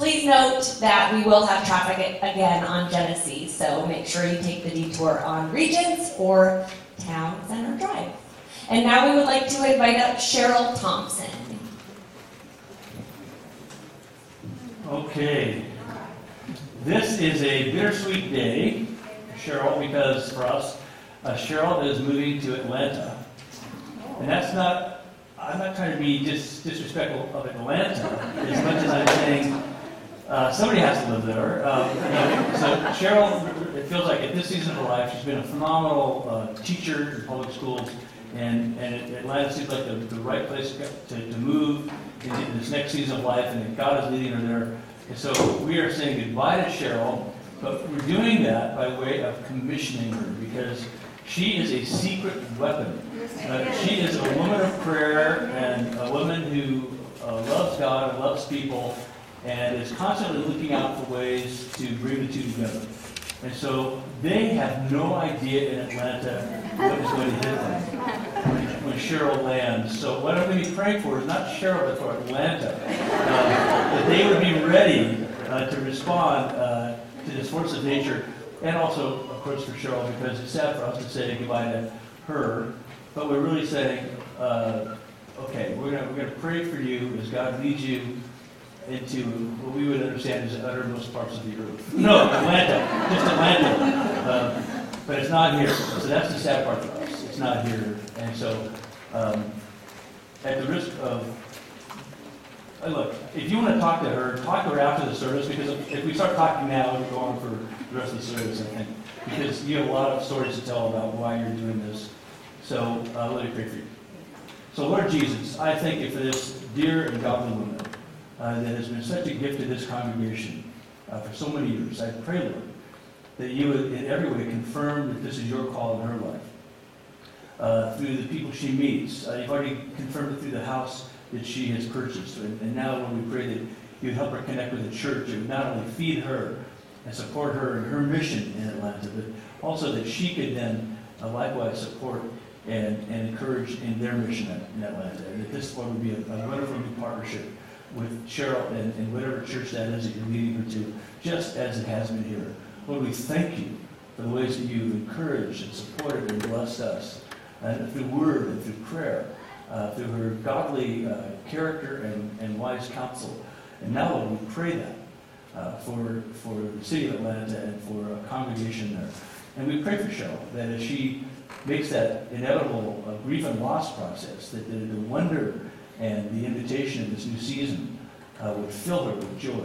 Please note that we will have traffic again on Genesee, so make sure you take the detour on Regents or Town Center Drive. And now we would like to invite up Cheryl Thompson. Okay. This is a bittersweet day, Cheryl, because for us, uh, Cheryl is moving to Atlanta. And that's not, I'm not trying to be dis- disrespectful of Atlanta as much as I'm saying uh, somebody has to live there. Know, so Cheryl, it feels like at this season of her life, she's been a phenomenal uh, teacher in public schools. And, and Atlanta seems like the, the right place to, to move into this next season of life, and God is leading her there. And so we are saying goodbye to Cheryl, but we're doing that by way of commissioning her because she is a secret weapon. Uh, she is a woman of prayer and a woman who uh, loves God and loves people and is constantly looking out for ways to bring the two together. And so they have no idea in Atlanta what is going to hit them when Cheryl lands. So what I'm going to be praying for is not Cheryl, but for Atlanta. Uh, that they would be ready uh, to respond uh, to this force of nature. And also, of course, for Cheryl, because it's sad for us to say goodbye to her. But we're really saying, uh, okay, we're going we're to pray for you as God leads you into what we would understand as the uttermost parts of the earth. No, Atlanta, just Atlanta. Um, but it's not here. So that's the sad part for us. It's not here. And so, um, at the risk of, uh, look, if you want to talk to her, talk to her after the service, because if we start talking now, we'll go on for the rest of the service, I think. Because you have a lot of stories to tell about why you're doing this. So, uh, let me pray for you. So, Lord Jesus, I thank you for this dear and godly woman uh, that has been such a gift to this congregation uh, for so many years. I pray, Lord, that you would in every way confirm that this is your call in her life. Uh, through the people she meets. Uh, you've already confirmed it through the house that she has purchased. And, and now, Lord, we pray that you would help her connect with the church. Would not only feed her and support her in her mission in Atlanta, but also that she could then uh, likewise support and, and encourage in their mission in Atlanta. And that this, Lord, would be a, a wonderful new partnership with Cheryl and, and whatever church that is that you're leading her to, just as it has been here. Lord, we thank you for the ways that you've encouraged and supported and blessed us uh, through word and through prayer, uh, through her godly uh, character and, and wise counsel. And now, Lord, we pray that uh, for, for the city of Atlanta and for a congregation there. And we pray for Cheryl that as she makes that inevitable uh, grief and loss process, that the, the wonder and the invitation of this new season uh, would fill her with joy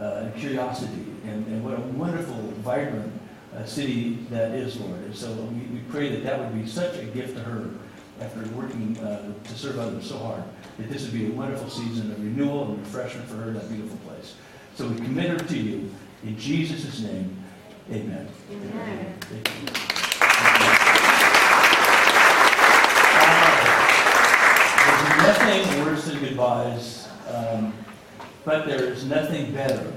uh, and curiosity, and, and, what a wonderful, vibrant uh, city that is, Lord. And so we, we pray that that would be such a gift to her after working uh, to serve others so hard, that this would be a wonderful season of renewal and refreshment for her in that beautiful place. So we commit her to you. In Jesus' name, amen. amen. amen. Nothing worse than goodbyes, um, but there is nothing better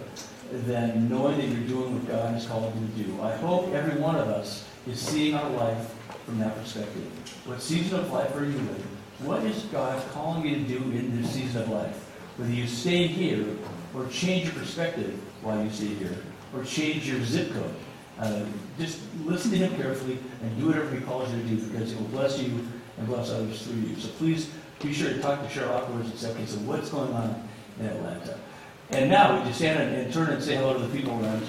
than knowing that you're doing what God has called you to do. I hope every one of us is seeing our life from that perspective. What season of life are you in? What is God calling you to do in this season of life? Whether you stay here or change your perspective while you stay here or change your zip code. Uh, just listen to him carefully and do whatever he calls you to do because it will bless you and bless others through you. So please be sure to talk to Cheryl afterwards and say, okay, so what's going on in Atlanta? And now we just stand and, and turn and say hello to the people around you.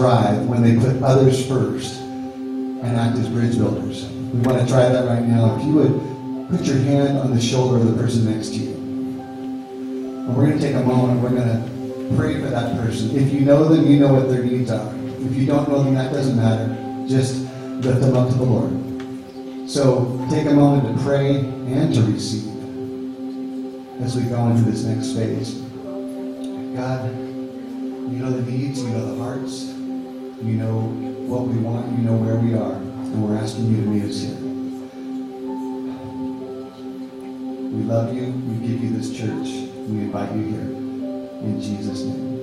Thrive when they put others first and act as bridge builders. We want to try that right now. If you would put your hand on the shoulder of the person next to you. And we're going to take a moment. And we're going to pray for that person. If you know them, you know what their needs are. If you don't know them, that doesn't matter. Just lift them up to the Lord. So take a moment to pray and to receive as we go into this next phase. You know what we want, you know where we are, and we're asking you to meet us here. We love you, we give you this church, we invite you here. In Jesus' name.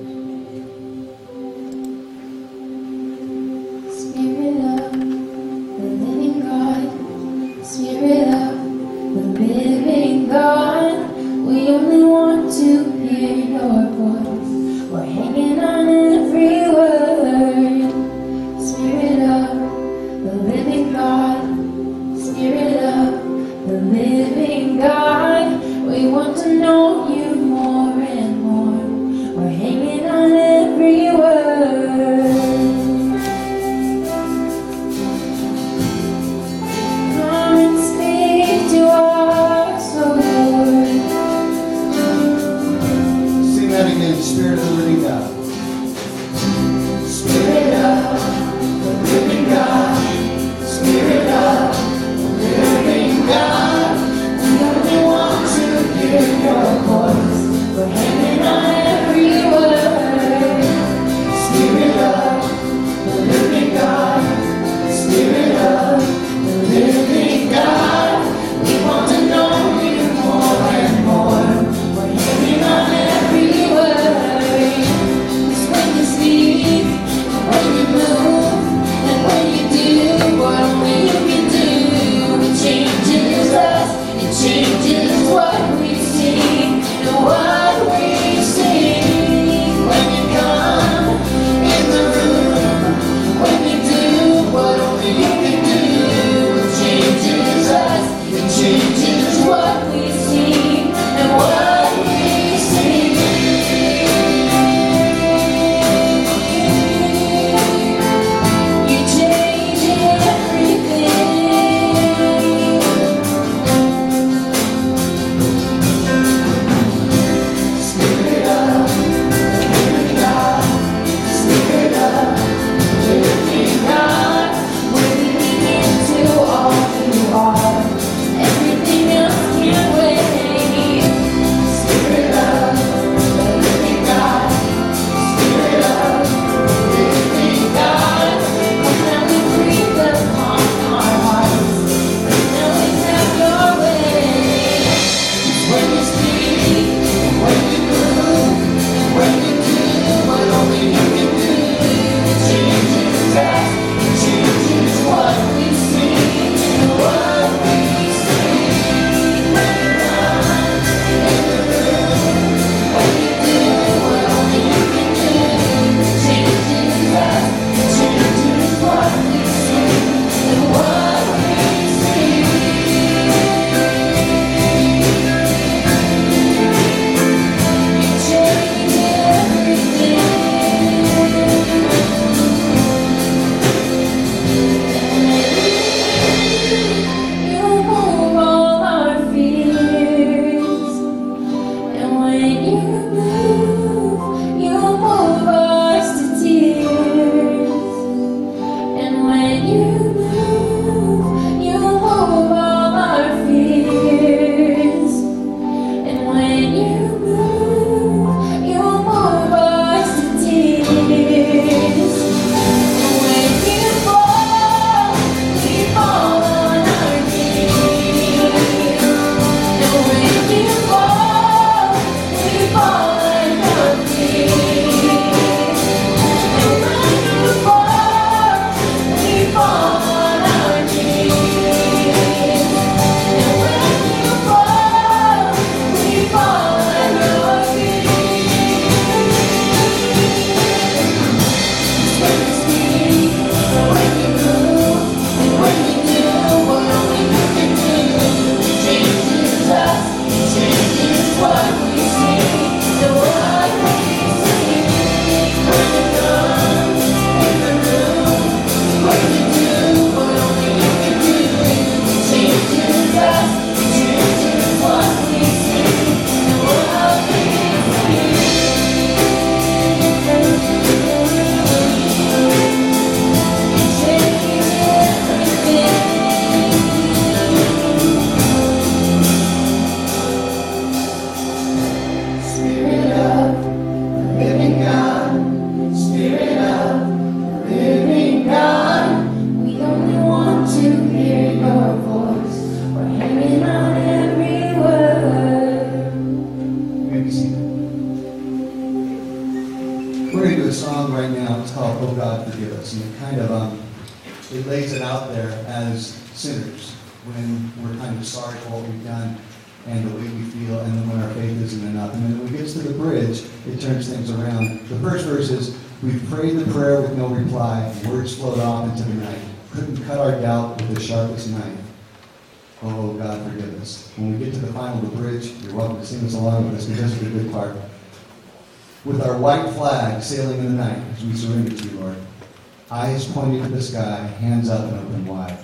The knife. Oh, God, forgive us. When we get to the final of the bridge, you're welcome to sing us along with us because this is a good part. With our white flag sailing in the night as we surrender to you, Lord. Eyes pointing to the sky, hands up and open wide.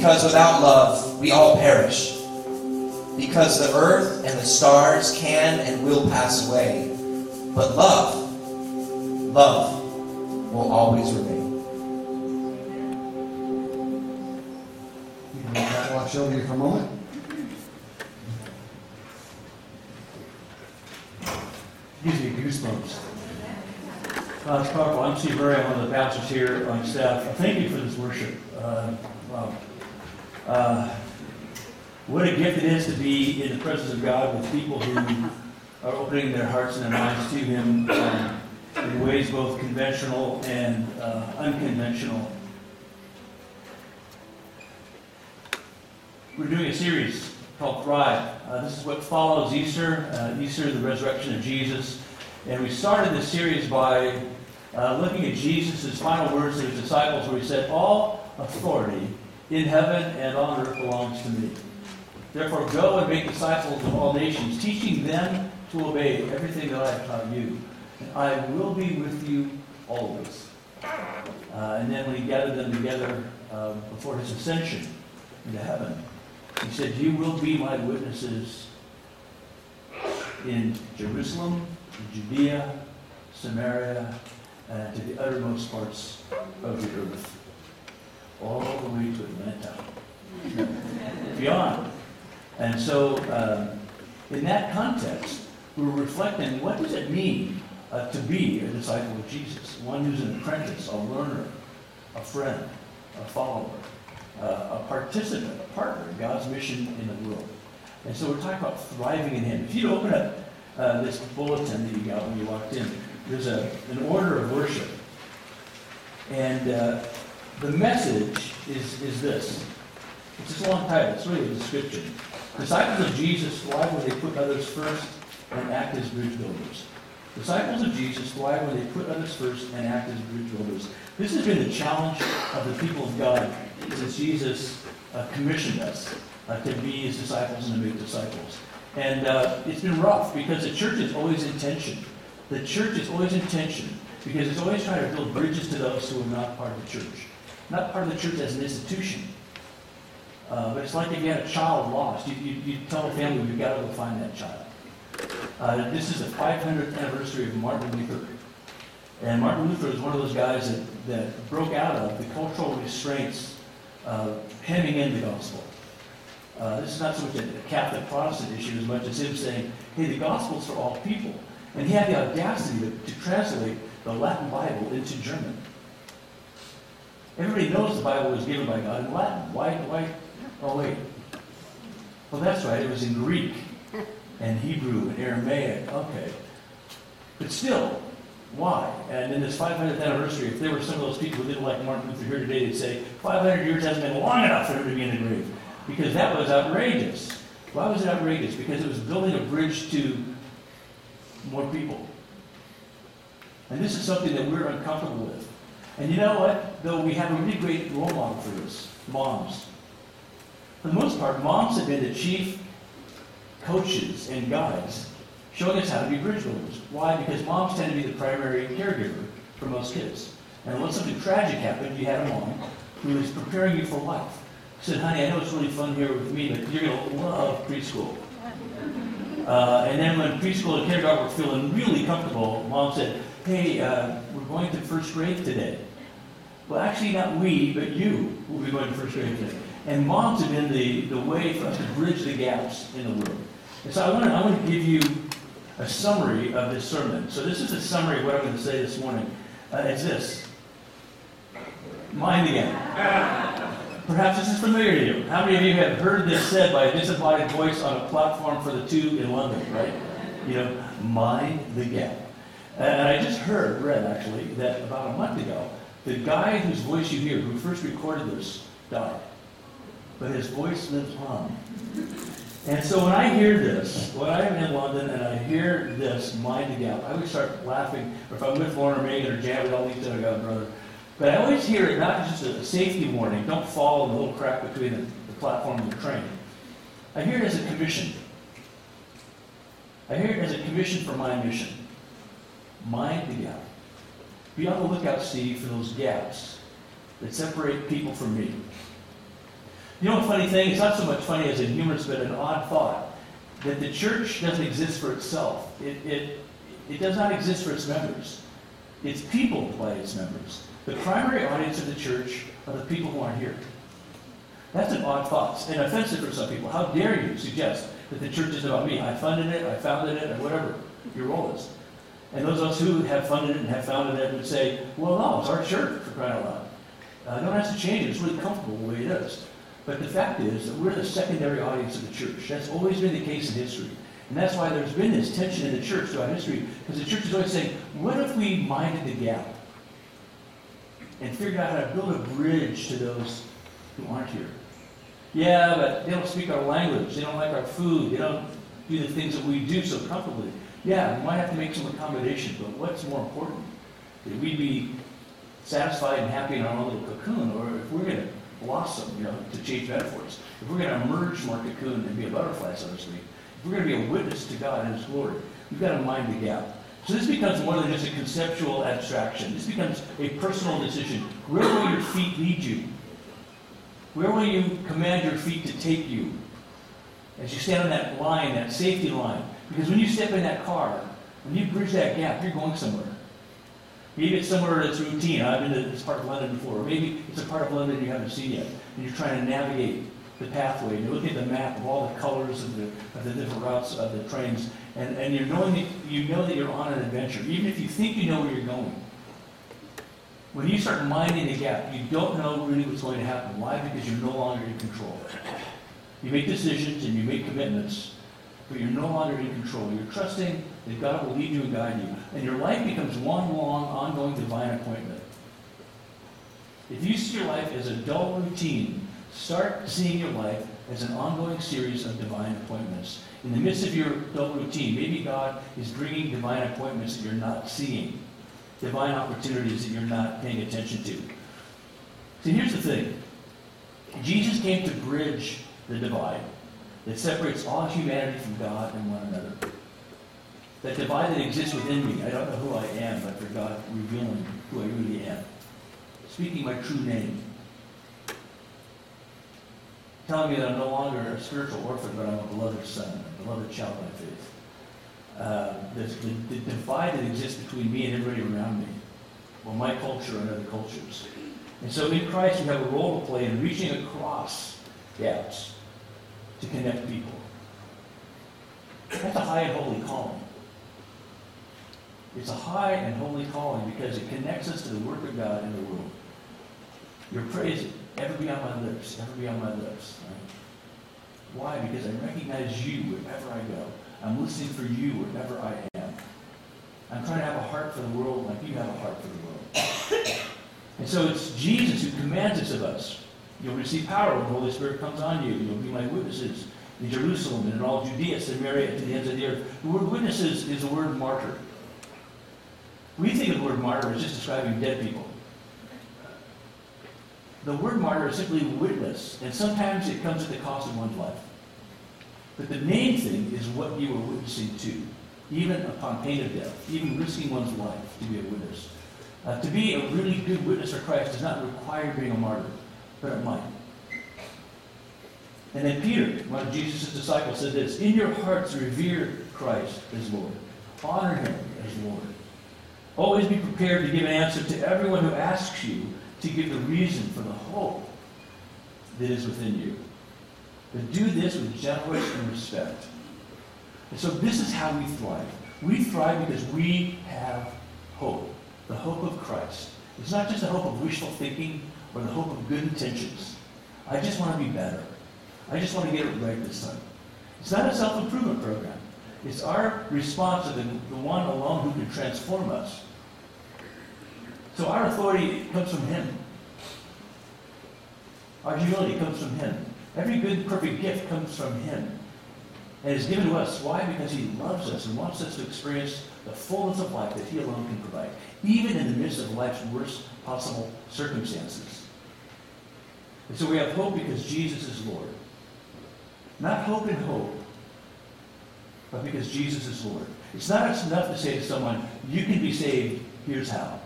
Because without love, we all perish. Because the earth and the stars can and will pass away, but love, love will always remain. You can let that over you for a moment. Gives me goosebumps. Uh, it's powerful. I'm Steve Murray. I'm one of the pastors here on staff. Thank you for this worship. Uh, wow. Uh, what a gift it is to be in the presence of God with people who are opening their hearts and their minds to Him um, in ways both conventional and uh, unconventional. We're doing a series called Thrive. Uh, this is what follows Easter, uh, Easter, the resurrection of Jesus. And we started this series by uh, looking at Jesus' final words to his disciples, where he said, All authority in heaven and on earth belongs to me. Therefore, go and make disciples of all nations, teaching them to obey everything that I have taught you. And I will be with you always. Uh, and then when he gathered them together um, before his ascension into heaven, he said, You will be my witnesses in Jerusalem, in Judea, Samaria, and to the uttermost parts of the earth, all the way to Atlanta, beyond. And so, um, in that context, we're reflecting what does it mean uh, to be a disciple of Jesus, one who's an apprentice, a learner, a friend, a follower, uh, a participant, a partner in God's mission in the world. And so we're talking about thriving in Him. If you open up uh, this bulletin that you got when you walked in, there's a, an order of worship. And uh, the message is, is this. It's just a long title. It's really a description. Disciples of Jesus why when they put others first and act as bridge builders. Disciples of Jesus why when they put others first and act as bridge builders. This has been the challenge of the people of God since Jesus uh, commissioned us uh, to be his disciples and to make disciples. And uh, it's been rough because the church is always in tension. The church is always in tension because it's always trying to build bridges to those who are not part of the church. Not part of the church as an institution. Uh, but it's like if you had a child lost. You, you, you tell a family, we've got to go find that child. Uh, this is the 500th anniversary of Martin Luther. And Martin Luther was one of those guys that, that broke out of the cultural restraints uh, hemming in the gospel. Uh, this is not so much a Catholic Protestant issue as much as him saying, hey, the gospel's for all people. And he had the audacity to, to translate the Latin Bible into German. Everybody knows the Bible was given by God in Latin. Why, why, oh wait. Well, that's right, it was in Greek and Hebrew and Aramaic. Okay. But still, why? And in this 500th anniversary, if there were some of those people who didn't like Martin Luther here today, they'd say, 500 years hasn't been long enough for him to be in the grave. Because that was outrageous. Why was it outrageous? Because it was building a bridge to more people. And this is something that we're uncomfortable with. And you know what? Though we have a really great role model for this moms. For the most part, moms have been the chief coaches and guides showing us how to be bridge builders. Why? Because moms tend to be the primary caregiver for most kids. And when something tragic happened, you had a mom who was preparing you for life. Said, honey, I know it's really fun here with me, but you're going to love preschool. Uh, and then when preschool and kindergarten were feeling really comfortable, mom said, hey, uh, we're going to first grade today. Well, actually, not we, but you will be going to first today. And moms have been the, the way for us to bridge the gaps in the world. And so I want to I want to give you a summary of this sermon. So this is a summary of what I'm going to say this morning. Uh, it's this. Mind the gap. Perhaps this is familiar to you. How many of you have heard this said by a disembodied voice on a platform for the tube in London, right? You know, mind the gap. And I just heard, read actually, that about a month ago, the guy whose voice you hear, who first recorded this, died. But his voice lives on. And so when I hear this, when I'm in London and I hear this, mind the gap, I would start laughing. Or if I'm with Lauren or Megan or Jan with all these other guys, brother. But I always hear it not just as a safety warning, don't fall in the little crack between the, the platform and the train. I hear it as a commission. I hear it as a commission for my mission. Mind the gap. Be on the lookout, Steve, for those gaps that separate people from me. You know, a funny thing, it's not so much funny as a humorous, but an odd thought, that the church doesn't exist for itself. It, it, it does not exist for its members. It's people by its members. The primary audience of the church are the people who aren't here. That's an odd thought and offensive for some people. How dare you suggest that the church is about me? I funded it, I founded it, or whatever your role is. And those of us who have funded it and have founded it would say, well, no, it's our church, for crying out loud. Uh, no one has to change it. It's really comfortable the way it is. But the fact is that we're the secondary audience of the church. That's always been the case in history. And that's why there's been this tension in the church throughout history, because the church is always saying, what if we minded the gap and figured out how to build a bridge to those who aren't here? Yeah, but they don't speak our language. They don't like our food. They don't do the things that we do so comfortably. Yeah, we might have to make some accommodations, but what's more important? That we be satisfied and happy in our own little cocoon, or if we're going to blossom, you know, to change metaphors, if we're going to emerge from our cocoon and be a butterfly, so to speak, if we're going to be a witness to God and His glory, we've got to mind the gap. So this becomes more than just a conceptual abstraction. This becomes a personal decision. Where will your feet lead you? Where will you command your feet to take you? As you stand on that line, that safety line. Because when you step in that car, when you bridge that gap, you're going somewhere. Maybe it's somewhere that's routine. I've been to this part of London before. Maybe it's a part of London you haven't seen yet. And you're trying to navigate the pathway. You're looking at the map of all the colors of the, of the different routes of the trains. And, and you're knowing that, you know that you're on an adventure, even if you think you know where you're going. When you start minding the gap, you don't know really what's going to happen. Why? Because you're no longer in control. You make decisions and you make commitments, but you're no longer in control. You're trusting that God will lead you and guide you. And your life becomes one long, ongoing divine appointment. If you see your life as a dull routine, start seeing your life as an ongoing series of divine appointments. In the midst of your dull routine, maybe God is bringing divine appointments that you're not seeing, divine opportunities that you're not paying attention to. See, here's the thing Jesus came to bridge the divide that separates all humanity from God and one another. That divide that exists within me. I don't know who I am, but for God revealing who I really am. Speaking my true name. Telling me that I'm no longer a spiritual orphan, but I'm a beloved son, a beloved child by faith. Uh, the, the, divide that exists between me and everybody around me, or my culture and other cultures. And so in Christ, we have a role to play in reaching across gaps to connect people. That's a high and holy calling. It's a high and holy calling because it connects us to the work of God in the world. Your praise ever be on my lips, ever be on my lips. Right? Why? Because I recognize you wherever I go. I'm listening for you wherever I am. I'm trying to have a heart for the world like you have a heart for the world. and so it's Jesus who commands this of us. You'll receive power when the Holy Spirit comes on you. You'll be my witnesses in Jerusalem and in all Judea, Samaria, to the ends of the earth. The word witnesses is the word martyr. We think of the word martyr as just describing dead people. The word martyr is simply witness, and sometimes it comes at the cost of one's life. But the main thing is what you are witnessing to, even upon pain of death, even risking one's life to be a witness. Uh, to be a really good witness for Christ does not require being a martyr, it might. And then Peter, one of Jesus' disciples, said this In your hearts, revere Christ as Lord. Honor him as Lord. Always be prepared to give an answer to everyone who asks you to give the reason for the hope that is within you. But do this with gentleness and respect. And so this is how we thrive. We thrive because we have hope, the hope of Christ. It's not just the hope of wishful thinking or the hope of good intentions. I just want to be better. I just want to get it right this time. It's not a self-improvement program. It's our response to the, the one alone who can transform us. So our authority comes from Him. Our humility comes from Him. Every good, perfect gift comes from Him. And is given to us. Why? Because He loves us and wants us to experience the fullness of life that He alone can provide, even in the midst of life's worst possible circumstances. And so we have hope because Jesus is Lord. Not hope and hope, but because Jesus is Lord. It's not enough to say to someone, you can be saved, here's how.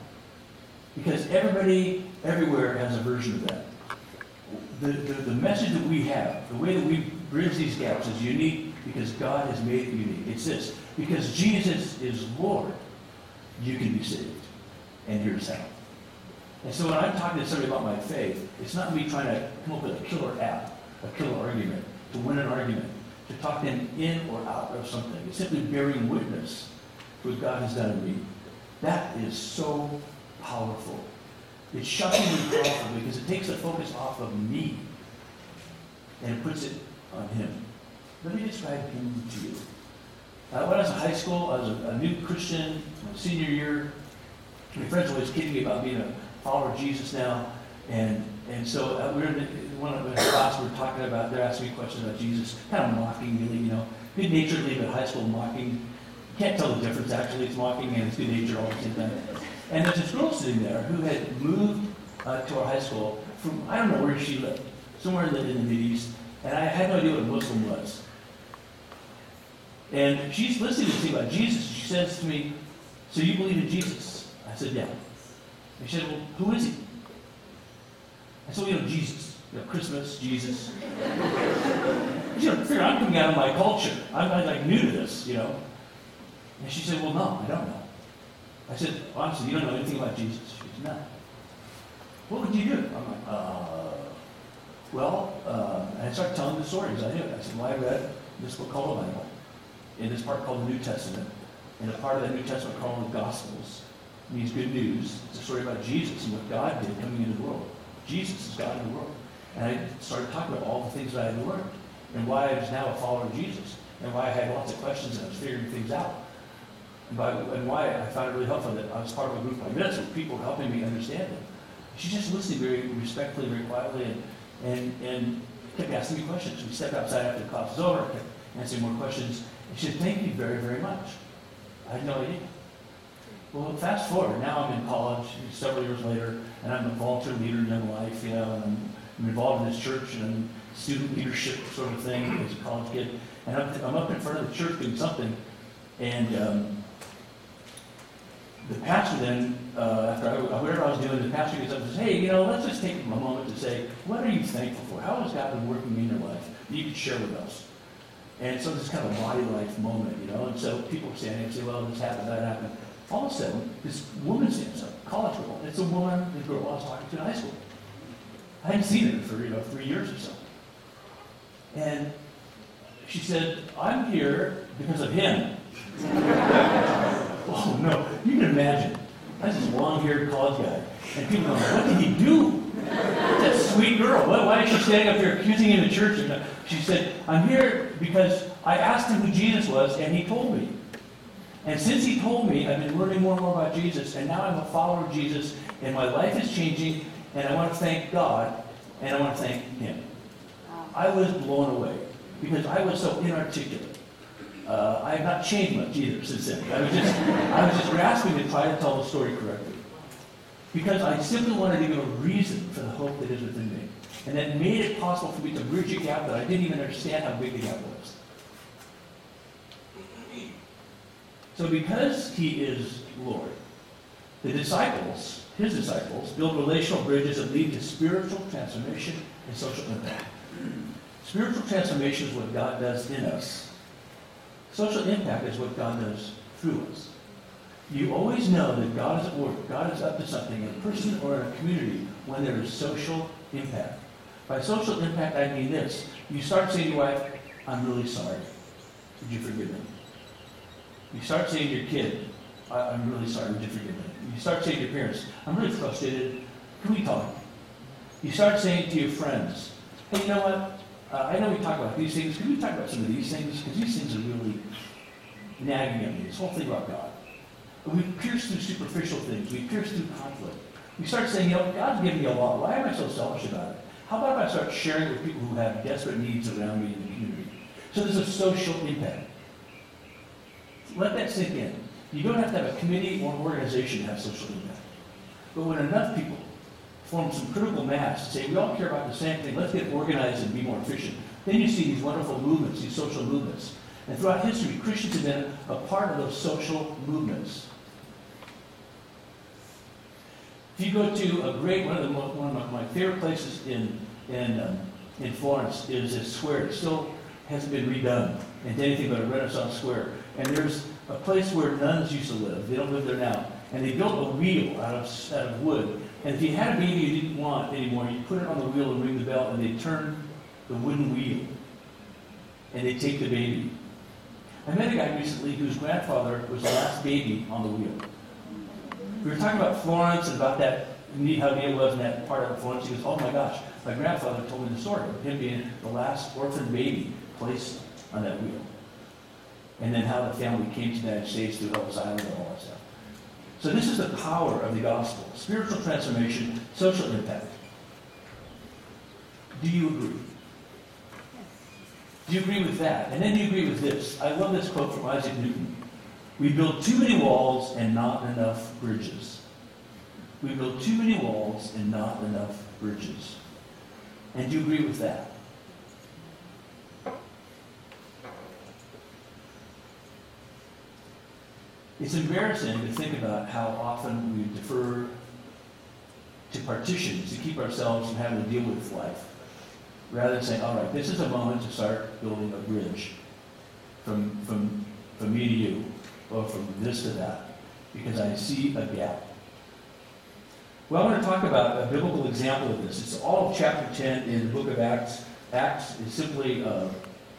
Because everybody, everywhere has a version of that. The, the, the message that we have, the way that we bridge these gaps is unique because God has made it unique. It's this because Jesus is Lord, you can be saved. And here's how. And so when I'm talking to somebody about my faith, it's not me trying to come up with a killer app, a killer argument, to win an argument, to talk them in or out of something. It's simply bearing witness to what God has done in me. That is so powerful. It's shockingly powerful because it takes the focus off of me and it puts it on Him. Let me describe Him to you. Uh, when I was in high school, I was a, a new Christian, senior year. My friends always kidding me about being a follower of Jesus now. And, and so uh, we were in the- one of the class we were talking about, they're asking me questions about Jesus, kind of mocking me, you know, good naturedly, but high school mocking. You can't tell the difference, actually. It's mocking and it's good natured all at the same time. And there's this girl sitting there who had moved uh, to our high school from, I don't know where she lived, somewhere in the, in the Mid East. And I had no idea what a Muslim was. And she's listening to me about Jesus. She says to me, So you believe in Jesus? I said, Yeah. And she said, Well, who is he? I said, Well, you know, Jesus. You know, Christmas, Jesus. you know, figure I'm coming out of my culture. I'm, I'm like new to this, you know. And she said, Well, no, I don't know. I said, Honestly, you don't know anything about Jesus? She said, No. What would you do? I'm like, uh, well, uh, and I started telling the stories I knew. I said, well, I read this book called the Bible, in this part called the New Testament, and a part of that New Testament called the Gospels. Means good news. It's a story about Jesus and what God did coming into the world. Jesus is God in the world. And I started talking about all the things that I had learned, and why I was now a follower of Jesus, and why I had lots of questions and I was figuring things out. And, by, and why I found it really helpful that I was part of a group like this with people helping me understand it. She just listened very respectfully, very quietly, and, and, and kept asking me questions. We stepped outside after the class was over, kept answering more questions. She said, thank you very, very much. I had no idea. Well, fast forward, now I'm in college several years later, and I'm a volunteer leader in Young Life, you know, and I'm, I'm involved in this church and student leadership sort of thing as a college kid. And I'm, I'm up in front of the church doing something, and um, the pastor then, uh, after I, whatever I was doing, the pastor gets up and says, hey, you know, let's just take a moment to say, what are you thankful for? How has God been working in your life that you could share with us? And so this kind of body life moment, you know, and so people standing and say, well, this happened, that happened. All of a sudden, this woman stands up, college girl. It's a woman, the girl I was talking to in high school. I hadn't seen her for, you know, three years or so. And she said, I'm here because of him. oh, no. You can imagine. That's this long-haired college guy. And people go, what did he do? That sweet girl. Why, why is she standing up there accusing him in church? And she said, I'm here because I asked him who Jesus was, and he told me. And since he told me, I've been learning more and more about Jesus, and now I'm a follower of Jesus, and my life is changing, and I want to thank God, and I want to thank him. I was blown away because I was so inarticulate. Uh, I have not changed much either since then. I was just, I was just grasping to try to tell the story correctly. Because I simply wanted to give a reason for the hope that is within me. And that made it possible for me to bridge a gap that I didn't even understand how big the gap was. So because he is Lord, the disciples, his disciples, build relational bridges that lead to spiritual transformation and social impact. Spiritual transformation is what God does in us. Social impact is what God does through us. You always know that God is at work, God is up to something in a person or in a community when there is social impact. By social impact, I mean this. You start saying to your wife, I'm really sorry. Would you forgive me? You start saying to your kid, I- I'm really sorry, would you forgive me? You start saying to your parents, I'm really frustrated, can we talk? You start saying to your friends, hey, you know what? Uh, I know we talk about these things, can we talk about some of these things? Because these things are really nagging at me, this whole thing about God. We pierce through superficial things, we pierce through conflict. We start saying, you know, God's given me a lot, why am I so selfish about it? How about if I start sharing with people who have desperate needs around me in the community? So there's a social impact. Let that sink in. You don't have to have a committee or an organization to have social impact. But when enough people form some critical mass to say, we all care about the same thing, let's get organized and be more efficient, then you see these wonderful movements, these social movements. And throughout history, Christians have been a part of those social movements. If you go to a great, one of the, one of my favorite places in, in, um, in Florence is a square, it still hasn't been redone into anything but a Renaissance square. And there's a place where nuns used to live, they don't live there now. And they built a wheel out of, out of wood. And if you had a baby you didn't want anymore, you put it on the wheel and ring the bell, and they turn the wooden wheel. And they take the baby. I met a guy recently whose grandfather was the last baby on the wheel. We were talking about Florence and about that neat how it was in that part of Florence. He goes, "Oh my gosh, my grandfather told me the story of him being the last orphan baby placed on that wheel, and then how the family came to the United States through Ellis Island and all that stuff." So this is the power of the gospel: spiritual transformation, social impact. Do you agree? Do you agree with that? And then do you agree with this? I love this quote from Isaac Newton. We build too many walls and not enough bridges. We build too many walls and not enough bridges. And do you agree with that? It's embarrassing to think about how often we defer to partitions to keep ourselves from having to deal with life, rather than saying, all right, this is a moment to start building a bridge from, from, from me to you, from this to that, because I see a gap. Well, I want to talk about a biblical example of this. It's all of chapter 10 in the book of Acts. Acts is simply uh,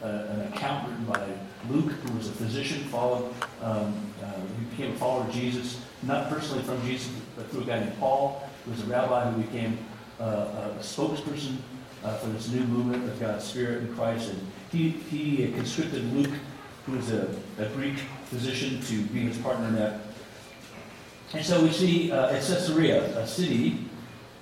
a, an account written by Luke, who was a physician, followed, um, uh, became a follower of Jesus, not personally from Jesus, but through a guy named Paul, who was a rabbi who became uh, a spokesperson uh, for this new movement of God's Spirit in Christ. And he, he conscripted Luke, who was a, a Greek physician, to be his partner in that. And so we see uh, at Caesarea, a city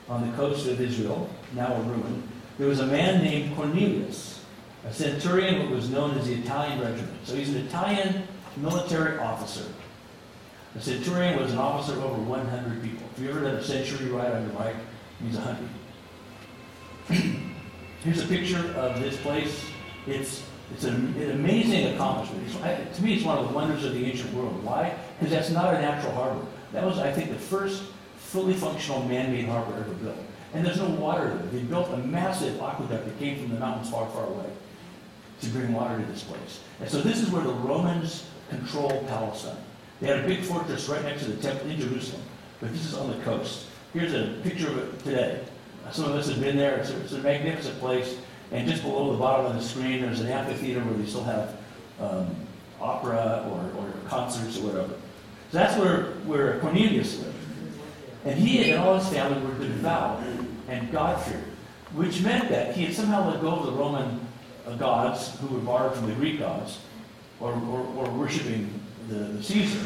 on the coast of Israel, now a ruin, there was a man named Cornelius, a centurion what was known as the Italian regiment. So he's an Italian military officer. A centurion was an officer of over 100 people. If you ever done a century ride on your bike, it means 100. Here's a picture of this place. It's, it's an, an amazing accomplishment. It's, I, to me, it's one of the wonders of the ancient world. Why? Because that's not a natural harbor. That was, I think, the first fully functional man-made harbor ever built. And there's no water there. They built a massive aqueduct that came from the mountains far, far away to bring water to this place. And so this is where the Romans controlled Palestine. They had a big fortress right next to the temple in Jerusalem, but this is on the coast. Here's a picture of it today. Some of us have been there. It's a, it's a magnificent place. And just below the bottom of the screen, there's an amphitheater where they still have um, opera or, or concerts or whatever. So that's where, where Cornelius lived. And he and all his family were devout and God-fearing, which meant that he had somehow let go of the Roman uh, gods who were borrowed from the Greek gods or, or, or worshiping the, the Caesar.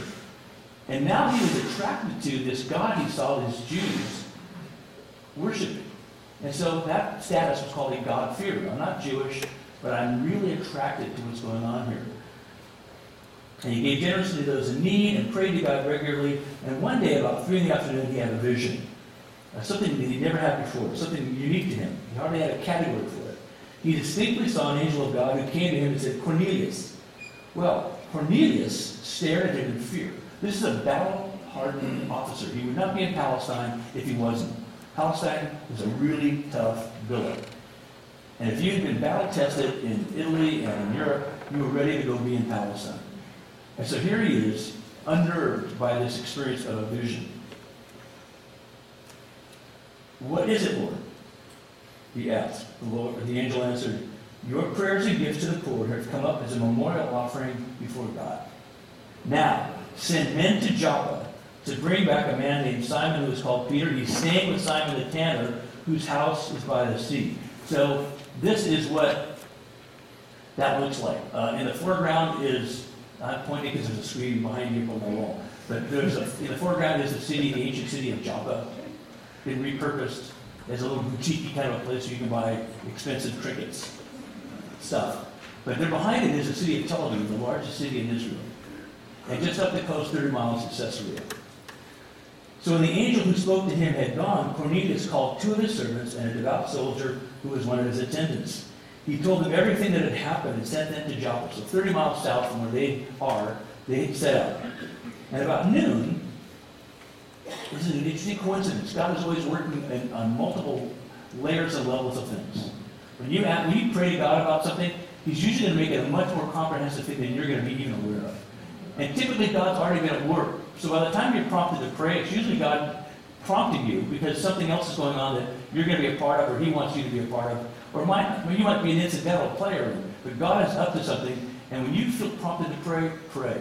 And now he was attracted to this God he saw his Jews worshiping. And so that status was called a God-fearer. I'm not Jewish, but I'm really attracted to what's going on here. And he gave generously to those in need and prayed to God regularly. And one day, about 3 in the afternoon, he had a vision. Uh, something that he'd never had before, something unique to him. He hardly had a category for it. He distinctly saw an angel of God who came to him and said, Cornelius. Well, Cornelius stared at him in fear. This is a battle-hardened officer. He would not be in Palestine if he wasn't. Palestine is a really tough billet. And if you'd been battle-tested in Italy and in Europe, you were ready to go be in Palestine. And so here he is, unnerved by this experience of a vision. What is it, Lord? He asked. The, Lord, the angel answered, Your prayers and gifts to the poor have come up as a memorial offering before God. Now, send men to Joppa to bring back a man named Simon who is called Peter. He's staying with Simon the tanner, whose house is by the sea. So this is what that looks like. Uh, in the foreground is, I'm pointing because there's a screen behind you on the wall, but there's a, in the foreground is the city, the ancient city of Joppa, been repurposed as a little boutique kind of place where you can buy expensive trinkets, stuff. But then behind it is the city of Tel Aviv, the largest city in Israel. And just up the coast, 30 miles to Caesarea. So when the angel who spoke to him had gone, Cornelius called two of his servants and a devout soldier who was one of his attendants. He told them everything that had happened and sent them to Joppa. So 30 miles south from where they are, they set out. And about noon, This is an interesting coincidence. God is always working in, on multiple layers and levels of things. When you, when you pray to God about something, He's usually going to make it a much more comprehensive thing than you're going to be even aware of. And typically, God's already been at work. So by the time you're prompted to pray, it's usually God prompting you because something else is going on that you're going to be a part of or He wants you to be a part of. Or might, well, you might be an incidental player, but God is up to something. And when you feel prompted to pray, pray.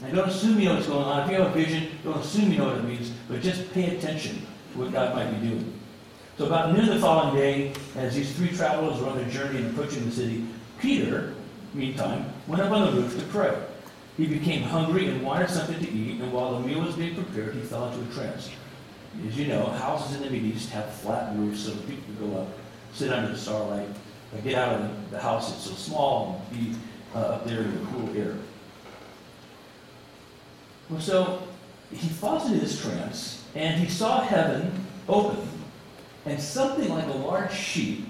Now, don't assume you know what's going on. If you have a vision, don't assume you know what it means, but just pay attention to what God might be doing. So about noon the following day, as these three travelers were on their journey and approaching the city, Peter, meantime, went up on the roof to pray. He became hungry and wanted something to eat, and while the meal was being prepared, he fell into a trance. As you know, houses in the Middle East have flat roofs so people can go up, sit under the starlight, get out of the house. It's so small and be uh, up there in the cool air. Well, so he falls into this trance, and he saw heaven open, and something like a large sheep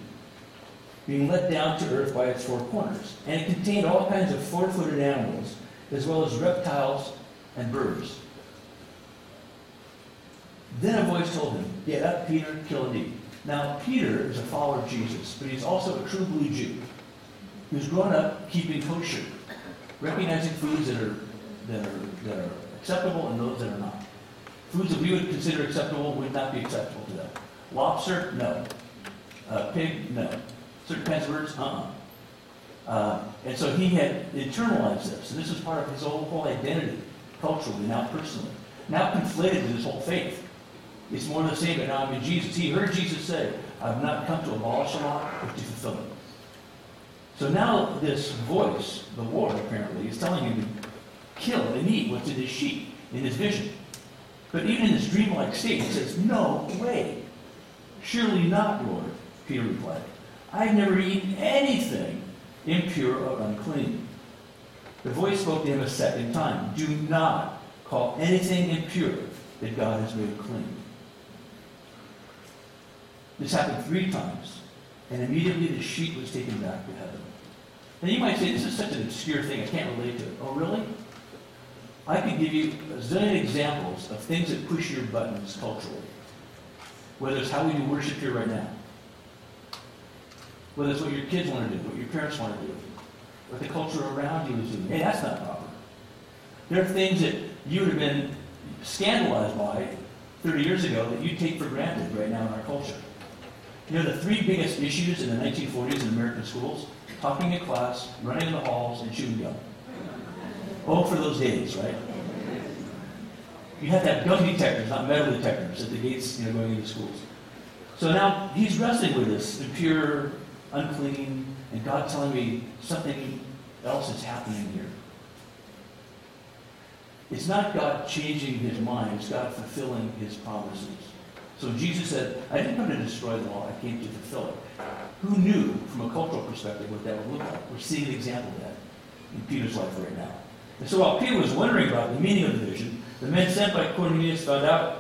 being let down to earth by its four corners. And it contained all kinds of four footed animals, as well as reptiles and birds. Then a voice told him, Get up, Peter, kill and eat. Now, Peter is a follower of Jesus, but he's also a true blue Jew who's grown up keeping kosher, recognizing foods that are, that are, that are acceptable and those that are not. Foods that we would consider acceptable would not be acceptable to them. Lobster, no. Uh, pig, no. Certain kinds of birds, uh-uh. Uh, and so he had internalized this. And this was part of his whole, whole identity, culturally, now personally. Now conflated with his whole faith. It's more the same, but now I'm in Jesus. He heard Jesus say, I've not come to abolish the law, but to fulfill it. So now this voice, the Lord apparently, is telling him to kill and eat what's in his sheep, in his vision. But even in this dreamlike state, he says, No way. Surely not, Lord, Peter replied. I've never eaten anything impure or unclean. The voice spoke to him a second time. Do not call anything impure that God has made clean. This happened three times, and immediately the sheep was taken back to heaven. Now you might say, this is such an obscure thing, I can't relate to it. Oh, really? I could give you a zillion examples of things that push your buttons culturally. Whether it's how we worship here right now, whether it's what your kids want to do, what your parents want to do, what the culture around you is doing. Hey, that's not proper. There are things that you would have been scandalized by 30 years ago that you take for granted right now in our culture. You know, the three biggest issues in the 1940s in American schools talking in class, running in the halls, and chewing gum. Oh, for those days, right? You have to have gum detectors, not metal detectors, at the gates, you know, going into schools. So now he's wrestling with this impure, unclean, and God telling me something else is happening here. It's not God changing his mind, it's God fulfilling his promises. So Jesus said, I didn't come to destroy the law, I came to fulfill it. Who knew from a cultural perspective what that would look like? We're seeing an example of that in Peter's life right now. And so while Peter was wondering about the meaning of the vision, the men sent by Cornelius found out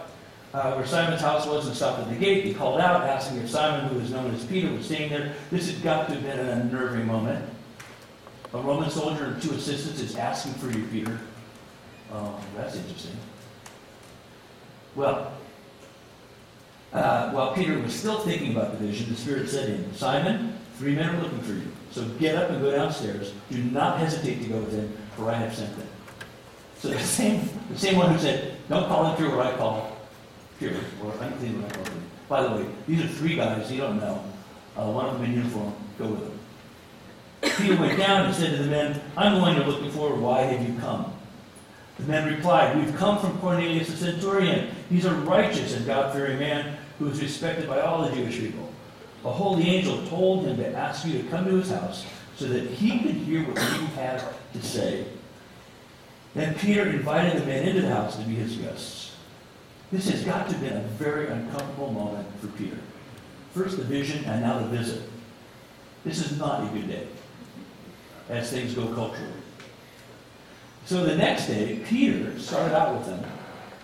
uh, where Simon's house was and stopped at the gate. He called out, asking if Simon, who was known as Peter, was staying there. This had got to have been an unnerving moment. A Roman soldier and two assistants is asking for you, Peter. Oh, that's interesting. Well, uh, while Peter was still thinking about the vision, the Spirit said to him, Simon, three men are looking for you. So get up and go downstairs. Do not hesitate to go with them, for I have sent them. So the same, the same one who said, don't call him pure what I call unclean what I call clean. By the way, these are three guys you don't know. Uh, one of them in uniform. Go with them. Peter went down and said to the men, I'm going to look before. Why have you come? The men replied, We've come from Cornelius the centurion. He's a righteous and God fearing man who is respected by all the Jewish people. A holy angel told him to ask you to come to his house so that he could hear what you have to say. Then Peter invited the men into the house to be his guests. This has got to have been a very uncomfortable moment for Peter. First the vision, and now the visit. This is not a good day as things go culturally. So the next day, Peter started out with them,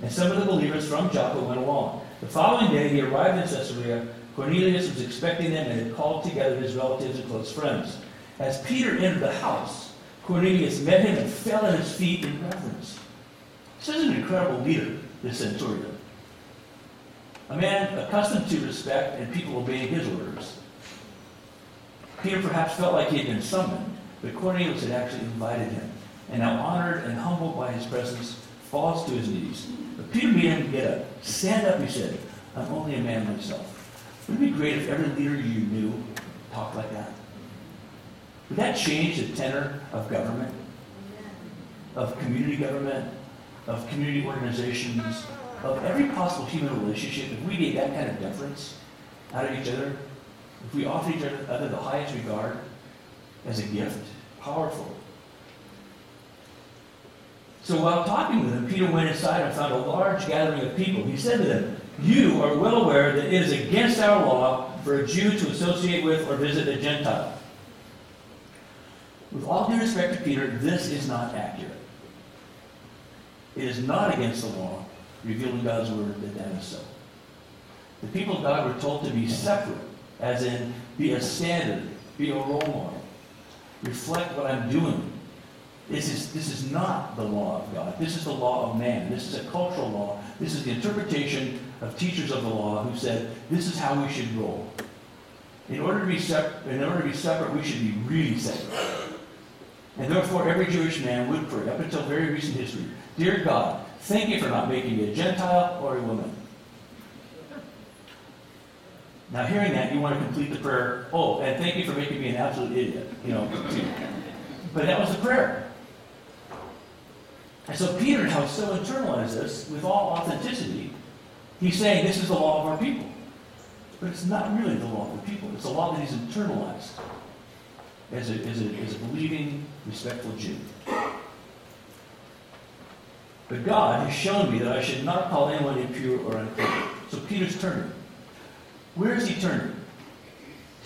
and some of the believers from Joppa went along. The following day, he arrived in Caesarea. Cornelius was expecting them and had called together his relatives and close friends. As Peter entered the house, Cornelius met him and fell at his feet in reverence. This is an incredible leader. this centurion. A man accustomed to respect and people obeying his orders. Peter perhaps felt like he had been summoned, but Cornelius had actually invited him. And now, honored and humbled by his presence, falls to his knees. But Peter made him get up. Stand up, he said. I'm only a man myself. Wouldn't it be great if every leader you knew talked like that? Would that change the tenor of government, of community government, of community organizations, of every possible human relationship? If we gave that kind of deference out of each other, if we offered each other the highest regard as a gift, powerful. So while talking with them, Peter went inside and found a large gathering of people. He said to them, You are well aware that it is against our law for a Jew to associate with or visit a Gentile. With all due respect to Peter, this is not accurate. It is not against the law, revealing God's word, that that is so. The people of God were told to be separate, as in be a standard, be a role model, reflect what I'm doing. This is, this is not the law of God. This is the law of man. This is a cultural law. This is the interpretation of teachers of the law who said this is how we should roll. In order to be separate, in order to be separate, we should be really separate. And therefore, every Jewish man would pray, up until very recent history, Dear God, thank you for not making me a Gentile or a woman. Now, hearing that, you want to complete the prayer, oh, and thank you for making me an absolute idiot. You know, but that was the prayer. And so Peter now so internalized this with all authenticity. He's saying this is the law of our people. But it's not really the law of the people. It's the law that he's internalized as a, as a, as a believing, respectful Jew. But God has shown me that I should not call anyone impure or unclean. So Peter's turning. Where is he turning?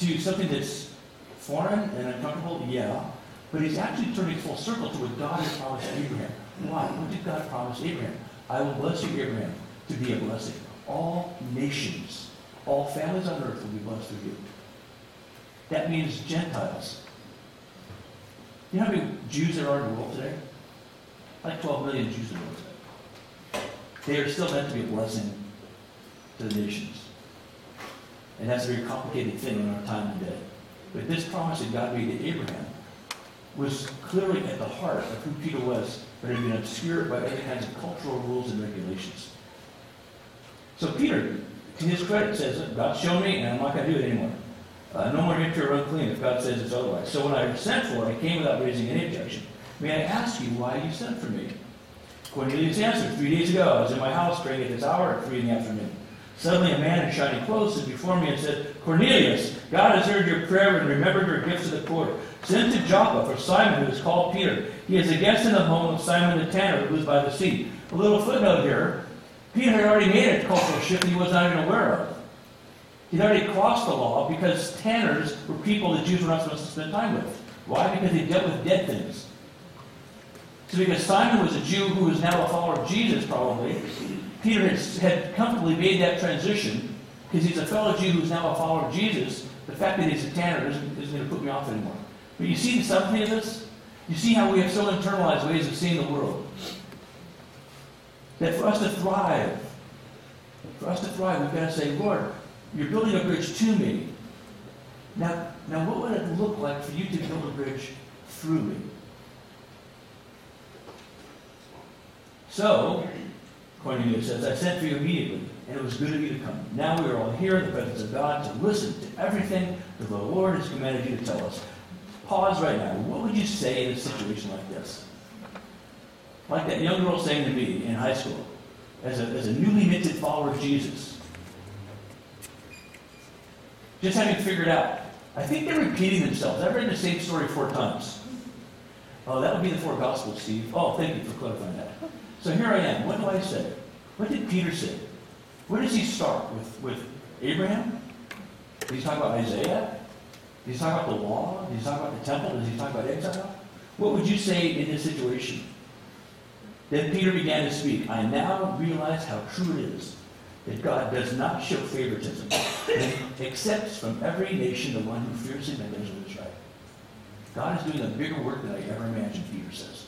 To something that's foreign and uncomfortable? Yeah. But he's actually turning full circle to what God had promised Abraham. Why? What did God promise Abraham? I will bless you, Abraham, to be a blessing. All nations, all families on earth will be blessed through you. That means Gentiles. You know how many Jews there are in the world today? Like 12 million Jews in the world. They are still meant to be a blessing to the nations. And that's a very complicated thing in our time today. But this promise that God made to Abraham was clearly at the heart of who Peter was, but had been obscured by other kinds of cultural rules and regulations. So Peter, to his credit, says, God shown me, and I'm not going to do it anymore. Uh, no more impure or unclean if God says it's otherwise. So when I sent for it, I came without raising any objection. May I ask you why you sent for me? Cornelius answered, Three days ago, I was in my house praying at this hour at three in the afternoon. Suddenly a man in shining clothes stood before me and said, Cornelius, God has heard your prayer and remembered your gifts to the poor. Send to Joppa for Simon, who is called Peter. He is a guest in the home of Simon the tanner, who is by the sea. A little footnote here. Peter had already made a cultural shift he was not even aware of. He'd already crossed the law because tanners were people the Jews were not supposed to spend time with. Why? Because they dealt with dead things. So because Simon was a Jew who was now a follower of Jesus, probably, Peter had, had comfortably made that transition because he's a fellow Jew who's now a follower of Jesus. The fact that he's a tanner isn't, isn't going to put me off anymore. But you see the subtlety of this? You see how we have so internalized ways of seeing the world. That for us to thrive, for us to thrive, we've got to say, Lord, you're building a bridge to me. Now, now what would it look like for you to build a bridge through me? So, Cornelius says, I sent for you immediately, and it was good of you to come. Now we are all here in the presence of God to listen to everything that the Lord has commanded you to tell us. Pause right now. What would you say in a situation like this? Like that young girl saying to me in high school, as a, as a newly minted follower of Jesus, just having figured out. I think they're repeating themselves. I've read the same story four times. Oh, that would be the four Gospels, Steve. Oh, thank you for clarifying that. So here I am. What do I say? What did Peter say? Where does he start? With, with Abraham? Did he talk about Isaiah? Did he talk about the law? Did he talk about the temple? Did he talk about exile? What would you say in this situation? Then Peter began to speak. I now realize how true it is that God does not show favoritism and accepts from every nation the one who fears him and lives with his right. God is doing a bigger work than I ever imagined, Peter says.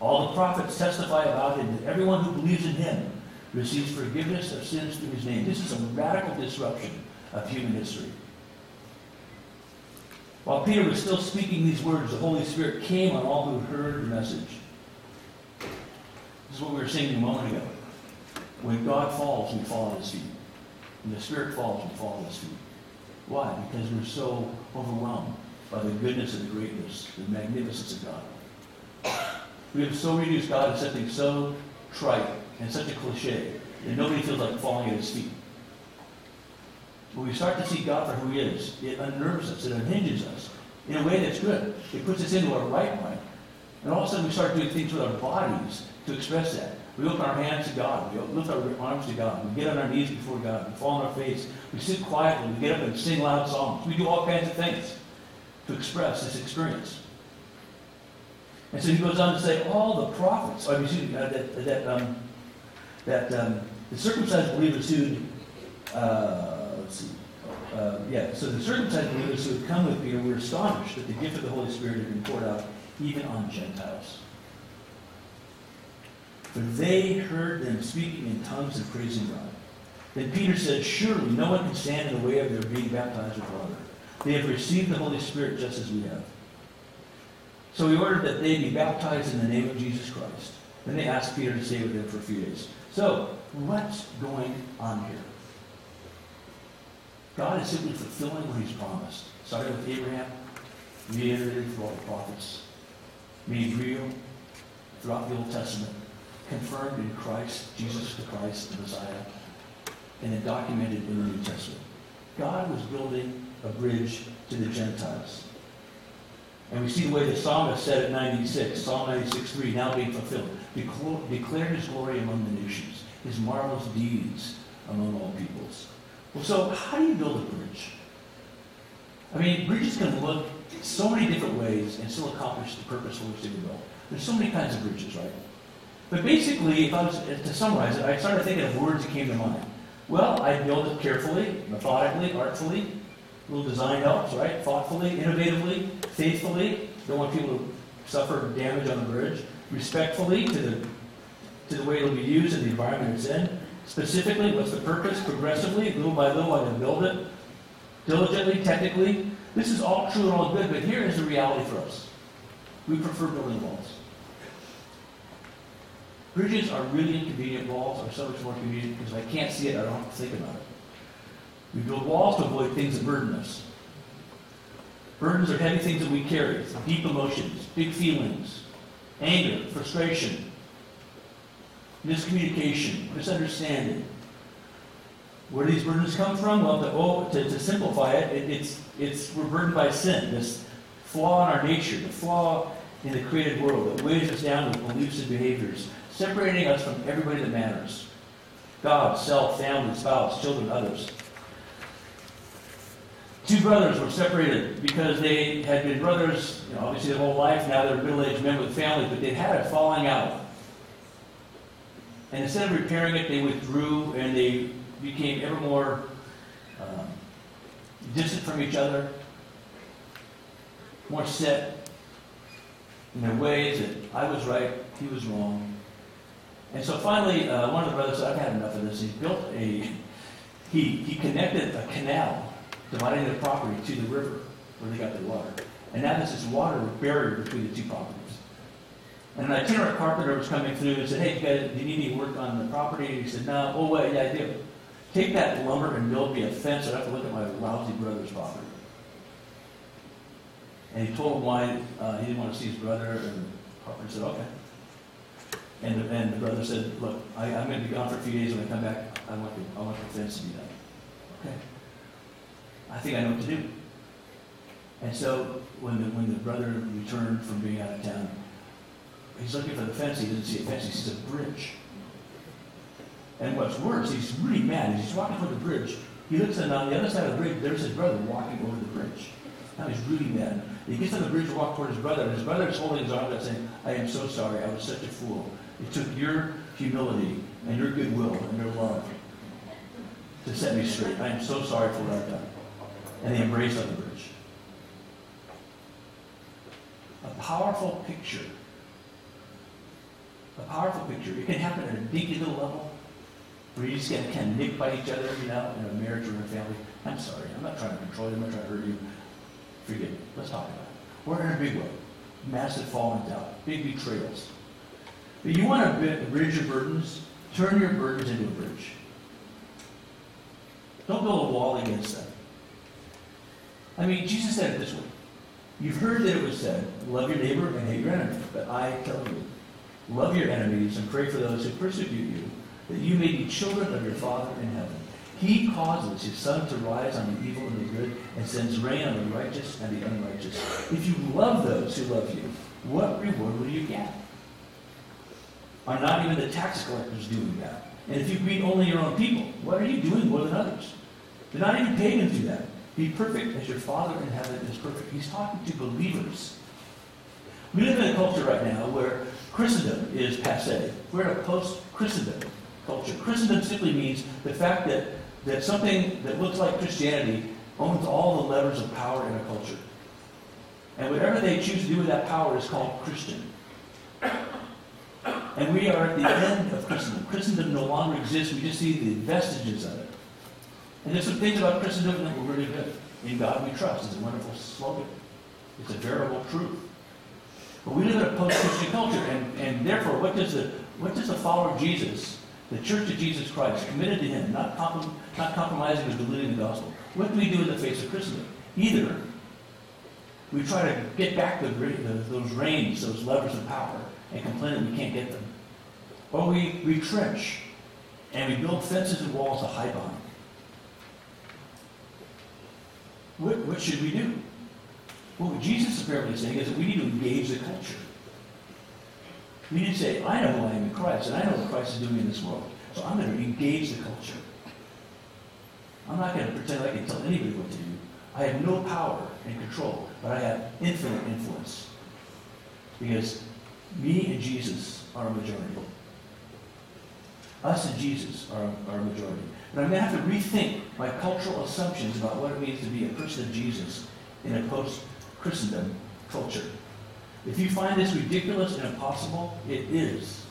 All the prophets testify about him that everyone who believes in him receives forgiveness of sins through his name. This is a radical disruption of human history. While Peter was still speaking these words, the Holy Spirit came on all who heard the message. This is what we were singing a moment ago. When God falls, we fall at his feet. When the Spirit falls, we fall at his feet. Why? Because we're so overwhelmed by the goodness and the greatness, the magnificence of God. We have so reduced God to something so trite and such a cliche that nobody feels like falling at his feet. When we start to see God for who he is, it unnerves us, it unhinges us in a way that's good. It puts us into our right mind. And all of a sudden we start doing things with our bodies to express that. We open our hands to God. We lift our arms to God. We get on our knees before God. We fall on our face. We sit quietly. We get up and sing loud songs. We do all kinds of things to express this experience. And so he goes on to say, all the prophets, or excuse me, that, that, um, that um, the circumcised believers who, uh, let's see, uh, yeah, so the circumcised believers who had come with Peter were astonished that the gift of the Holy Spirit had been poured out even on Gentiles. For they heard them speaking in tongues and praising God. Then Peter said, Surely no one can stand in the way of their being baptized with water. They have received the Holy Spirit just as we have. So he ordered that they be baptized in the name of Jesus Christ. Then they asked Peter to stay with them for a few days. So, what's going on here? God is simply fulfilling what he's promised. Started with Abraham, reiterated through all the prophets, made real throughout the Old Testament, confirmed in Christ, Jesus the Christ, the Messiah, and then documented in the New Testament. God was building a bridge to the Gentiles. And we see the way the psalmist said at 96, Psalm 96, 3, now being fulfilled. Declare his glory among the nations, his marvelous deeds among all peoples. Well, so how do you build a bridge? I mean, bridges can look so many different ways and still accomplish the purpose for which they were built. There's so many kinds of bridges, right? But basically, if I was to summarize it, I started thinking of words that came to mind. Well, I build it carefully, methodically, artfully. Little design helps, right? Thoughtfully, innovatively, faithfully. Don't want people to suffer damage on the bridge. Respectfully to the to the way it'll be used and the environment it's in. Specifically, what's the purpose? Progressively, little by little, I can build it. Diligently, technically. This is all true and all good, but here is the reality for us. We prefer building walls. Bridges are really inconvenient. Walls are so much more convenient because if I can't see it, I don't have to think about it. We build walls to avoid things that burden us. Burdens are heavy things that we carry, deep emotions, big feelings, anger, frustration, miscommunication, misunderstanding. Where do these burdens come from? Well, to, oh, to, to simplify it, it, it's, it's we're burdened by sin, this flaw in our nature, the flaw in the created world that weighs us down with beliefs and behaviors, separating us from everybody that matters. God, self, family, spouse, children, others. Two brothers were separated because they had been brothers, you know, obviously their whole life. Now they're middle-aged men with families, but they had a falling out. And instead of repairing it, they withdrew and they became ever more um, distant from each other, more set in their ways that I was right, he was wrong. And so finally, uh, one of the brothers said, I've had enough of this. He built a, he, he connected a canal dividing their property to the river where they got their water. And now there's this water barrier between the two properties. And an itinerant carpenter was coming through and said, hey, you guys, you need any work on the property? And he said, no. Oh, wait, yeah, I do. take that lumber and build me a fence, I'd have to look at my lousy brother's property. And he told him why uh, he didn't want to see his brother, and the carpenter said, okay. And the, and the brother said, look, I, I'm going to be gone for a few days, when I come back, I want the, I want the fence to be done. Okay. I think I know what to do. And so when the, when the brother returned from being out of town, he's looking for the fence, he doesn't see a fence, he sees a bridge. And what's worse, he's really mad. He's walking over the bridge, he looks and on the other side of the bridge, there's his brother walking over the bridge. Now he's really mad. He gets on the bridge to walk toward his brother, and his brother is holding his arm out saying, I am so sorry, I was such a fool. It took your humility and your goodwill and your love to set me straight. I am so sorry for what I've done. And the embrace of the bridge. A powerful picture. A powerful picture. It can happen at a dinky little level where you just get kind of nicked by each other, you know, in a marriage or in a family. I'm sorry. I'm not trying to control you. I'm not trying to hurt you. Forgive me. Let's talk about it. Or in a big way. Massive fallings down, Big betrayals. But you want to bridge your burdens? Turn your burdens into a bridge. Don't build a wall against them. I mean, Jesus said it this way. You've heard that it was said, love your neighbor and hate your enemy. But I tell you, love your enemies and pray for those who persecute you, that you may be children of your Father in heaven. He causes his sun to rise on the evil and the good, and sends rain on the righteous and the unrighteous. If you love those who love you, what reward will you get? Are not even the tax collectors doing that? And if you greet only your own people, what are you doing more than others? Do not even pagans do that. Be perfect as your Father in heaven is perfect. He's talking to believers. We live in a culture right now where Christendom is passe. We're in a post-Christendom culture. Christendom simply means the fact that, that something that looks like Christianity owns all the levers of power in a culture. And whatever they choose to do with that power is called Christian. And we are at the end of Christendom. Christendom no longer exists. We just see the vestiges of it. And there's some things about Christendom that were really good. In God we trust is a wonderful slogan. It's a veritable truth. But we live in a post-Christian culture, and, and therefore, what does the what does the follower of Jesus, the Church of Jesus Christ, committed to Him, not, comprom- not compromising or diluting the gospel, what do we do in the face of Christendom? Either we try to get back the, the, those reins, those levers of power, and complain that we can't get them, or we retrench and we build fences and walls to hide behind. What, what should we do? Well, what Jesus is apparently saying is that we need to engage the culture. We need to say, I know who I am in Christ, and I know what Christ is doing in this world. So I'm going to engage the culture. I'm not going to pretend I can tell anybody what to do. I have no power and control, but I have infinite influence. Because me and Jesus are a majority. Us and Jesus are, are a majority. But I'm going to have to rethink my cultural assumptions about what it means to be a person of Jesus in a post-Christendom culture. If you find this ridiculous and impossible, it is.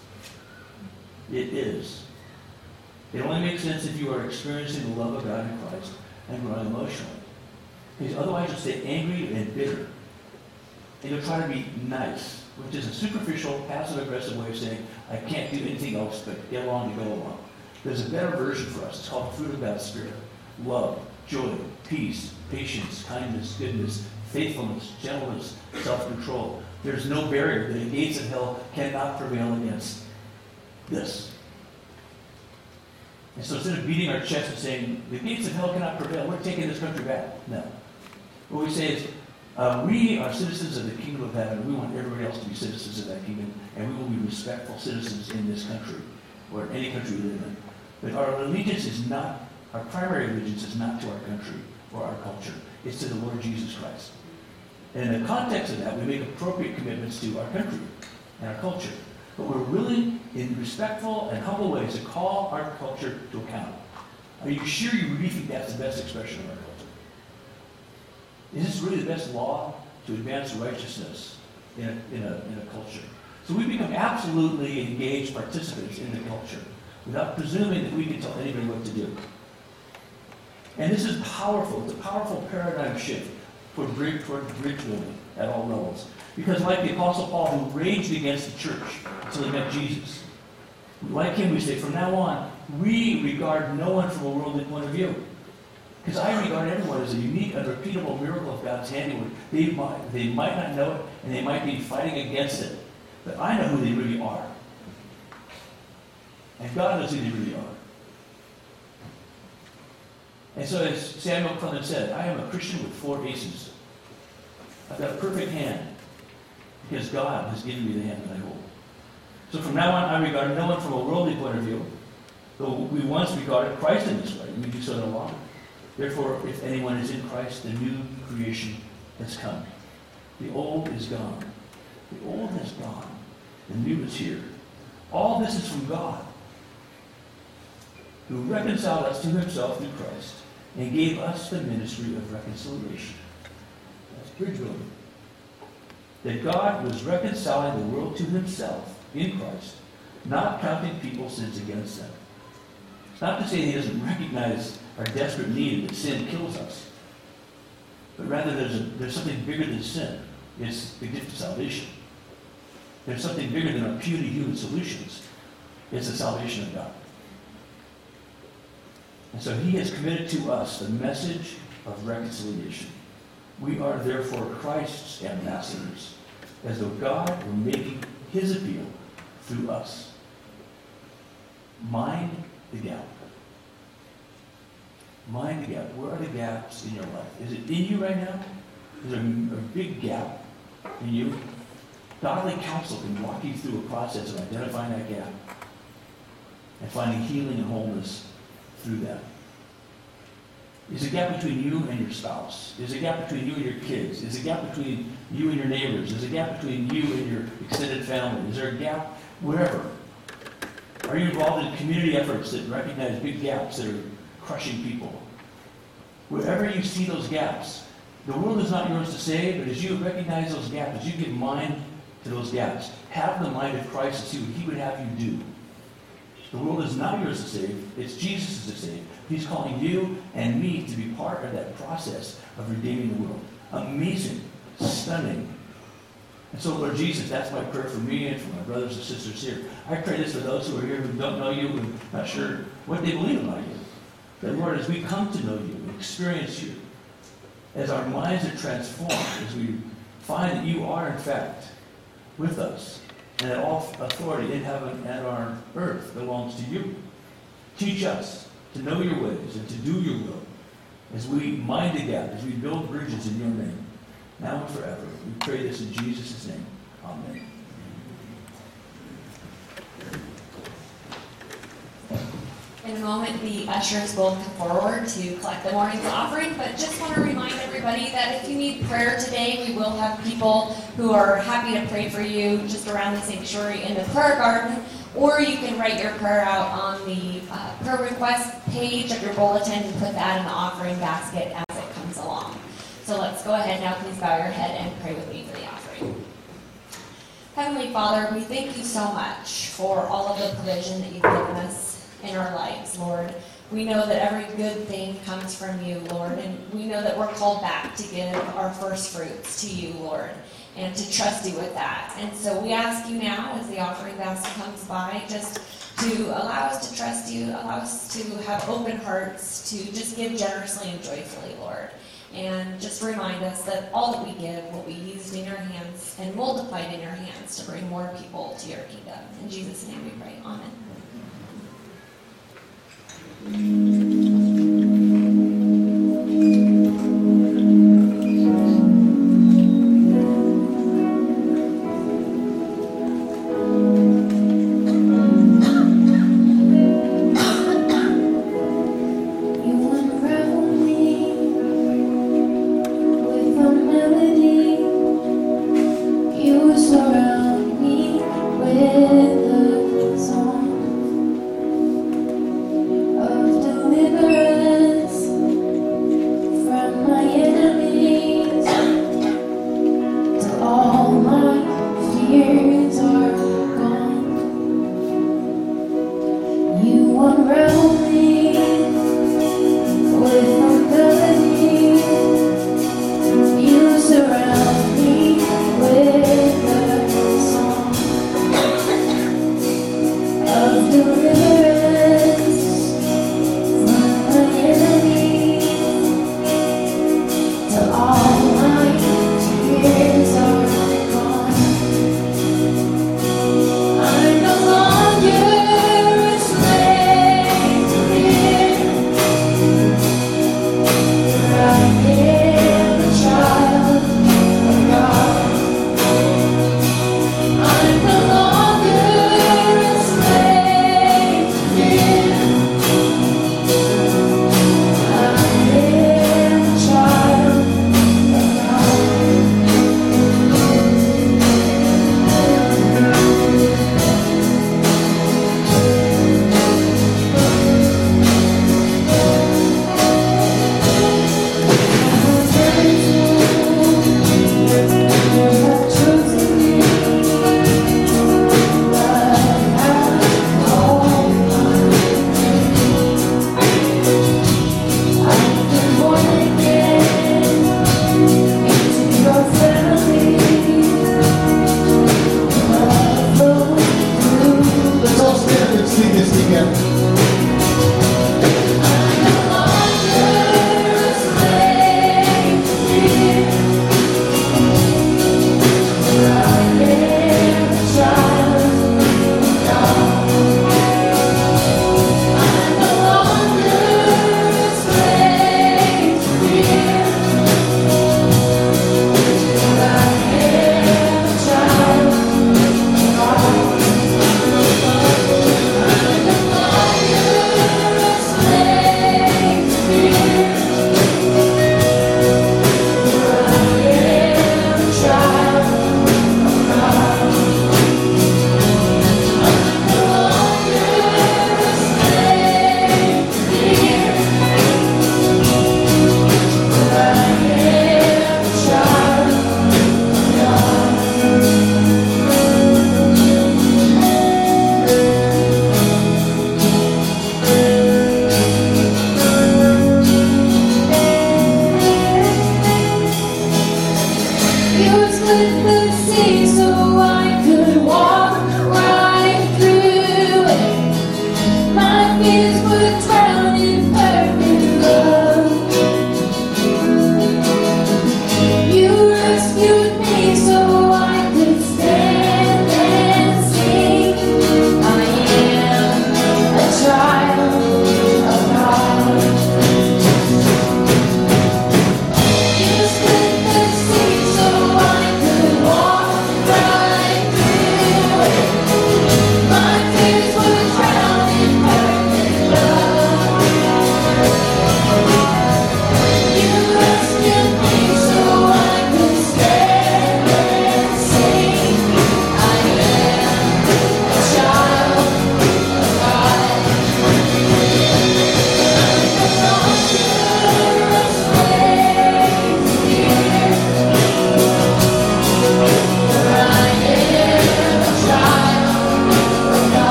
It is. It only makes sense if you are experiencing the love of God in Christ and growing emotionally. Because otherwise you'll stay angry and bitter. And you'll try to be nice, which is a superficial, passive-aggressive way of saying, I can't do anything else but get along to go along. There's a better version for us. It's called the fruit of God's Spirit. Love, joy, peace, patience, kindness, goodness, faithfulness, gentleness, self-control. There's no barrier. that The gates of hell cannot prevail against this. And so instead of beating our chest and saying, the gates of hell cannot prevail, we're taking this country back. No. What we say is, uh, we are citizens of the kingdom of heaven. We want everybody else to be citizens of that kingdom, and we will be respectful citizens in this country, or any country we live in. But our allegiance is not, our primary allegiance is not to our country or our culture. It's to the Lord Jesus Christ. And in the context of that, we make appropriate commitments to our country and our culture. But we're willing, in respectful and humble ways, to call our culture to account. Are you sure you really think that's the best expression of our culture? Is this really the best law to advance righteousness in a, in a, in a culture? So we become absolutely engaged participants in the culture without presuming that we can tell anybody what to do. And this is powerful. It's a powerful paradigm shift toward bridge, toward bridge building at all levels. Because like the Apostle Paul, who raged against the church until he met Jesus, like him, we say, from now on, we regard no one from a worldly point of view. Because I regard everyone as a unique, unrepeatable miracle of God's handiwork. They might, they might not know it, and they might be fighting against it. But I know who they really are. And God knows who they really are. And so, as Samuel Clemens said, I am a Christian with four aces. I've got a perfect hand because God has given me the hand that I hold. So from now on, I regard no one from a worldly point of view, though we once regarded Christ in this way. We do so no longer. Therefore, if anyone is in Christ, the new creation has come. The old is gone. The old has gone. The new is here. All this is from God, who reconciled us to himself through Christ and gave us the ministry of reconciliation. That's bridge building. That God was reconciling the world to himself in Christ, not counting people's sins against them. It's not to say he doesn't recognize our desperate need that sin kills us, but rather there's, a, there's something bigger than sin. It's the gift of salvation. There's something bigger than our puny human solutions. It's the salvation of God. And so he has committed to us the message of reconciliation. We are therefore Christ's ambassadors, as though God were making his appeal through us. Mind the gap. Mind the gap. Where are the gaps in your life? Is it in you right now? Is there a, big gap in you? Godly counsel can walk you through a process of identifying that gap and finding healing and wholeness through that. Is a gap between you and your spouse? Is a gap between you and your kids? Is a gap between you and your neighbors? Is a gap between you and your extended family? Is there a gap wherever? Are you involved in community efforts that recognize big gaps that are crushing people? Wherever you see those gaps, the world is not yours to save, but as you recognize those gaps, as you give mind to those gaps, have the mind of Christ and see what He would have you do. The world is not yours to save, it's Jesus to save. He's calling you and me to be part of that process of redeeming the world. Amazing, stunning. And so, Lord Jesus, that's my prayer for me and for my brothers and sisters here. I pray this for those who are here who don't know you and not sure what they believe about you. That, Lord, as we come to know you experience you, as our minds are transformed, as we find that you are, in fact, with us, and that all authority in heaven and on earth belongs to you. Teach us to know your ways and to do your will as we mind the gap, as we build bridges in your name, now and forever. We pray this in Jesus' name. Amen. In a moment, the ushers will come forward to collect the morning's offering, but just want to remind everybody that if you need prayer today, we will have people who are happy to pray for you just around the sanctuary in the prayer garden, or you can write your prayer out on the uh, prayer request page of your bulletin and put that in the offering basket as it comes along. So let's go ahead now, please bow your head and pray with me for the offering. Heavenly Father, we thank you so much for all of the provision that you've given us in our lives, Lord. We know that every good thing comes from you, Lord, and we know that we're called back to give our first fruits to you, Lord, and to trust you with that. And so we ask you now, as the offering basket comes by, just to allow us to trust you, allow us to have open hearts, to just give generously and joyfully, Lord. And just remind us that all that we give will be used in your hands and multiplied in your hands to bring more people to your kingdom. In Jesus' name we pray. Amen. 何?